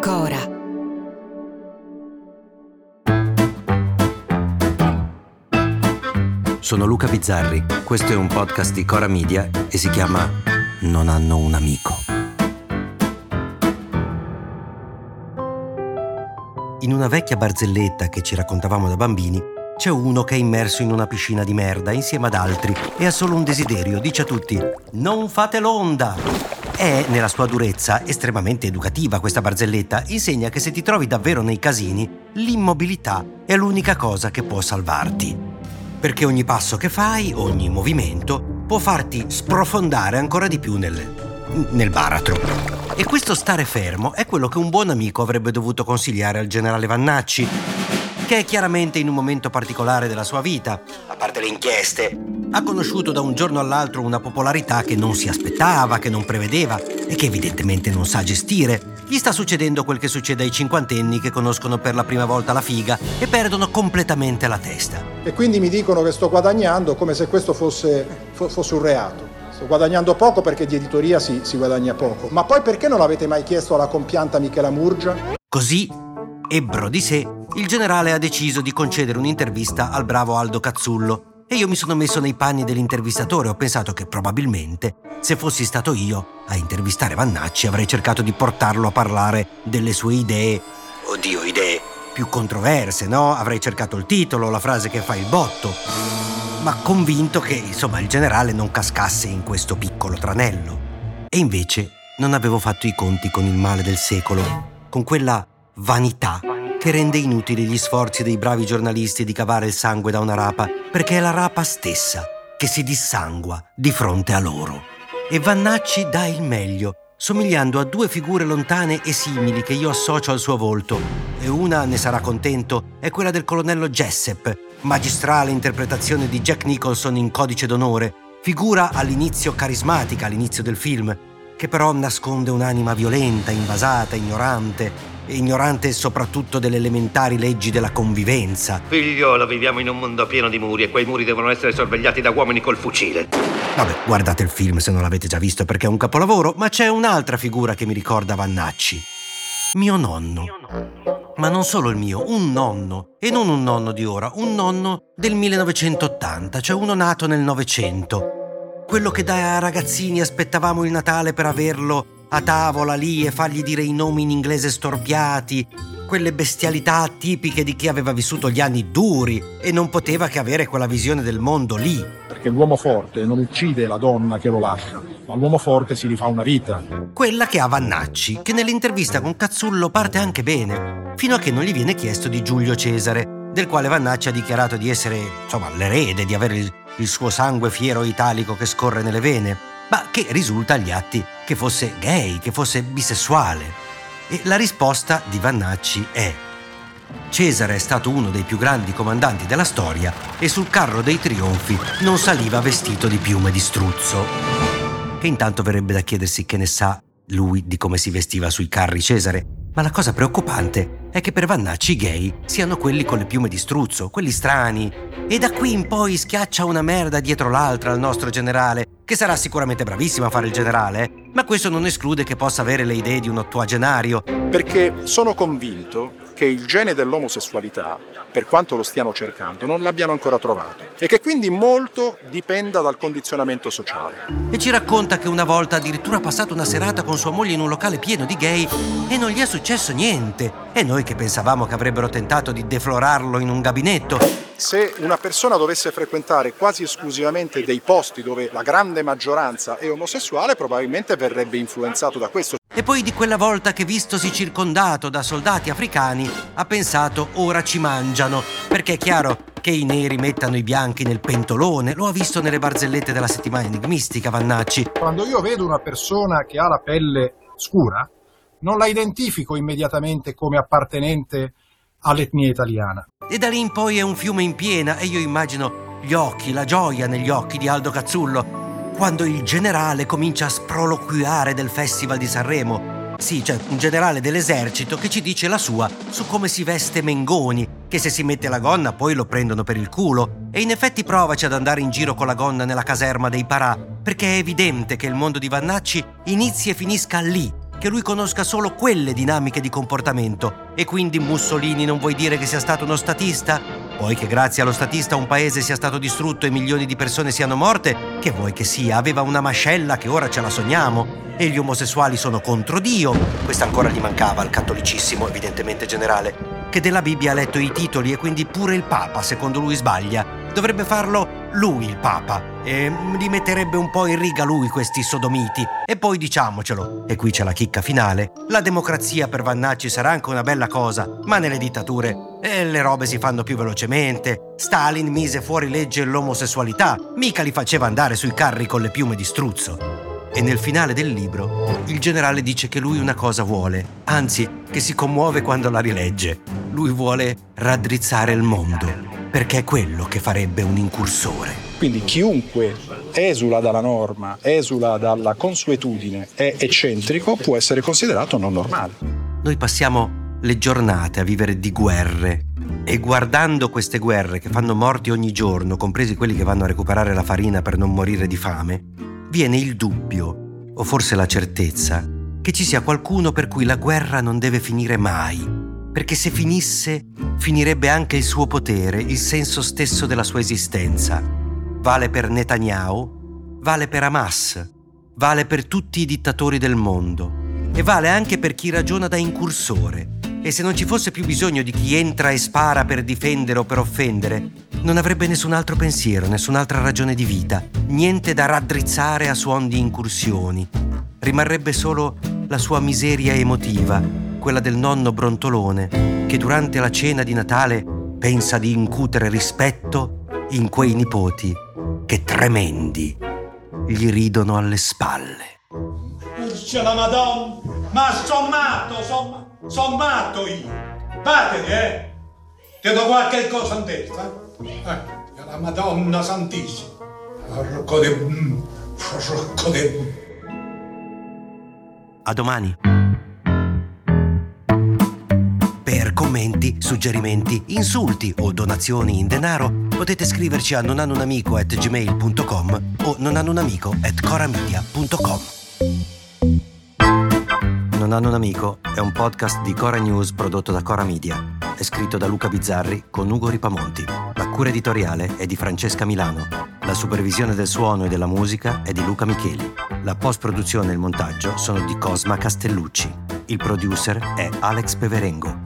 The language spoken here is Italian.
Cora. Sono Luca Bizzarri, questo è un podcast di Cora Media e si chiama Non hanno un amico. In una vecchia barzelletta che ci raccontavamo da bambini, c'è uno che è immerso in una piscina di merda insieme ad altri e ha solo un desiderio, dice a tutti: Non fate l'onda! È, nella sua durezza, estremamente educativa questa barzelletta. Insegna che se ti trovi davvero nei casini, l'immobilità è l'unica cosa che può salvarti. Perché ogni passo che fai, ogni movimento, può farti sprofondare ancora di più nel, nel baratro. E questo stare fermo è quello che un buon amico avrebbe dovuto consigliare al generale Vannacci, che è chiaramente in un momento particolare della sua vita, a parte le inchieste, ha conosciuto da un giorno all'altro una popolarità che non si aspettava, che non prevedeva e che evidentemente non sa gestire. Gli sta succedendo quel che succede ai cinquantenni che conoscono per la prima volta la figa e perdono completamente la testa. E quindi mi dicono che sto guadagnando come se questo fosse, fosse un reato. Sto guadagnando poco perché di editoria si, si guadagna poco. Ma poi perché non l'avete mai chiesto alla compianta Michela Murgia? Così, ebbro di sé, il generale ha deciso di concedere un'intervista al bravo Aldo Cazzullo e io mi sono messo nei panni dell'intervistatore ho pensato che probabilmente, se fossi stato io a intervistare Vannacci, avrei cercato di portarlo a parlare delle sue idee, oddio, idee più controverse, no? Avrei cercato il titolo, la frase che fa il botto, ma convinto che, insomma, il generale non cascasse in questo piccolo tranello. E invece non avevo fatto i conti con il male del secolo, con quella vanità che rende inutili gli sforzi dei bravi giornalisti di cavare il sangue da una rapa, perché è la rapa stessa che si dissangua di fronte a loro. E Vannacci dà il meglio, somigliando a due figure lontane e simili che io associo al suo volto. E una, ne sarà contento, è quella del colonnello Jessup, magistrale interpretazione di Jack Nicholson in Codice d'onore, figura all'inizio carismatica, all'inizio del film, che però nasconde un'anima violenta, invasata, ignorante, ignorante soprattutto delle elementari leggi della convivenza. Figliolo, viviamo in un mondo pieno di muri e quei muri devono essere sorvegliati da uomini col fucile. Vabbè, guardate il film se non l'avete già visto perché è un capolavoro, ma c'è un'altra figura che mi ricorda Vannacci. Mio nonno. Ma non solo il mio, un nonno. E non un nonno di ora, un nonno del 1980, cioè uno nato nel Novecento. Quello che da ragazzini aspettavamo il Natale per averlo a tavola lì e fargli dire i nomi in inglese storpiati, quelle bestialità tipiche di chi aveva vissuto gli anni duri e non poteva che avere quella visione del mondo lì. Perché l'uomo forte non uccide la donna che lo lascia, ma l'uomo forte si rifà una vita. Quella che ha Vannacci, che nell'intervista con Cazzullo parte anche bene, fino a che non gli viene chiesto di Giulio Cesare, del quale Vannacci ha dichiarato di essere, insomma, l'erede, di avere il, il suo sangue fiero italico che scorre nelle vene ma che risulta agli atti che fosse gay, che fosse bisessuale. E la risposta di Vannacci è Cesare è stato uno dei più grandi comandanti della storia e sul carro dei trionfi non saliva vestito di piume di struzzo. Che intanto verrebbe da chiedersi che ne sa lui di come si vestiva sui carri Cesare, ma la cosa preoccupante è che per Vannacci i gay siano quelli con le piume di struzzo, quelli strani. E da qui in poi schiaccia una merda dietro l'altra al nostro generale, che sarà sicuramente bravissimo a fare il generale? Ma questo non esclude che possa avere le idee di un ottuagenario. Perché sono convinto che il gene dell'omosessualità, per quanto lo stiano cercando, non l'abbiano ancora trovato e che quindi molto dipenda dal condizionamento sociale. E ci racconta che una volta addirittura ha passato una serata con sua moglie in un locale pieno di gay e non gli è successo niente. E noi che pensavamo che avrebbero tentato di deflorarlo in un gabinetto. Se una persona dovesse frequentare quasi esclusivamente dei posti dove la grande maggioranza è omosessuale, probabilmente verrebbe influenzato da questo. E poi di quella volta che vistosi circondato da soldati africani ha pensato ora ci mangiano, perché è chiaro che i neri mettano i bianchi nel pentolone, lo ha visto nelle barzellette della settimana enigmistica Vannacci. Quando io vedo una persona che ha la pelle scura, non la identifico immediatamente come appartenente all'etnia italiana. E da lì in poi è un fiume in piena e io immagino gli occhi, la gioia negli occhi di Aldo Cazzullo quando il generale comincia a sproloquiare del Festival di Sanremo. Sì, cioè un generale dell'esercito che ci dice la sua su come si veste Mengoni, che se si mette la gonna poi lo prendono per il culo. E in effetti provaci ad andare in giro con la gonna nella caserma dei Parà, perché è evidente che il mondo di Vannacci inizi e finisca lì, che lui conosca solo quelle dinamiche di comportamento. E quindi Mussolini non vuoi dire che sia stato uno statista? Poi che grazie allo statista un paese sia stato distrutto e milioni di persone siano morte? Che vuoi che sia? Aveva una mascella che ora ce la sogniamo. E gli omosessuali sono contro Dio. Questa ancora gli mancava al cattolicissimo, evidentemente generale. Che della Bibbia ha letto i titoli e quindi pure il Papa, secondo lui, sbaglia. Dovrebbe farlo lui il Papa e li metterebbe un po' in riga lui questi sodomiti. E poi diciamocelo, e qui c'è la chicca finale, la democrazia per Vannacci sarà anche una bella cosa, ma nelle dittature eh, le robe si fanno più velocemente. Stalin mise fuori legge l'omosessualità, mica li faceva andare sui carri con le piume di struzzo. E nel finale del libro il generale dice che lui una cosa vuole, anzi che si commuove quando la rilegge. Lui vuole raddrizzare il mondo perché è quello che farebbe un incursore. Quindi chiunque esula dalla norma, esula dalla consuetudine, è eccentrico, può essere considerato non normale. Noi passiamo le giornate a vivere di guerre e guardando queste guerre che fanno morti ogni giorno, compresi quelli che vanno a recuperare la farina per non morire di fame, viene il dubbio, o forse la certezza, che ci sia qualcuno per cui la guerra non deve finire mai perché se finisse finirebbe anche il suo potere, il senso stesso della sua esistenza. Vale per Netanyahu, vale per Hamas, vale per tutti i dittatori del mondo e vale anche per chi ragiona da incursore. E se non ci fosse più bisogno di chi entra e spara per difendere o per offendere, non avrebbe nessun altro pensiero, nessun'altra ragione di vita, niente da raddrizzare a suon di incursioni. Rimarrebbe solo la sua miseria emotiva, quella del nonno brontolone, che durante la cena di Natale pensa di incutere rispetto in quei nipoti che tremendi gli ridono alle spalle. C'è la Madonna! Ma son matto, son, son matto io! Vattene, eh! Ti do qualche cosa in testa? Eh, la Madonna Santissima! Rocco de... Rocco de... A domani! Commenti, suggerimenti, insulti o donazioni in denaro, potete scriverci a nonanunamico.gmail.com o nonanunamico.coramedia.com Non hanno un amico è un podcast di Cora News prodotto da Cora Media. È scritto da Luca Bizzarri con Ugo Ripamonti. La cura editoriale è di Francesca Milano. La supervisione del suono e della musica è di Luca Micheli. La post-produzione e il montaggio sono di Cosma Castellucci. Il producer è Alex Peverengo.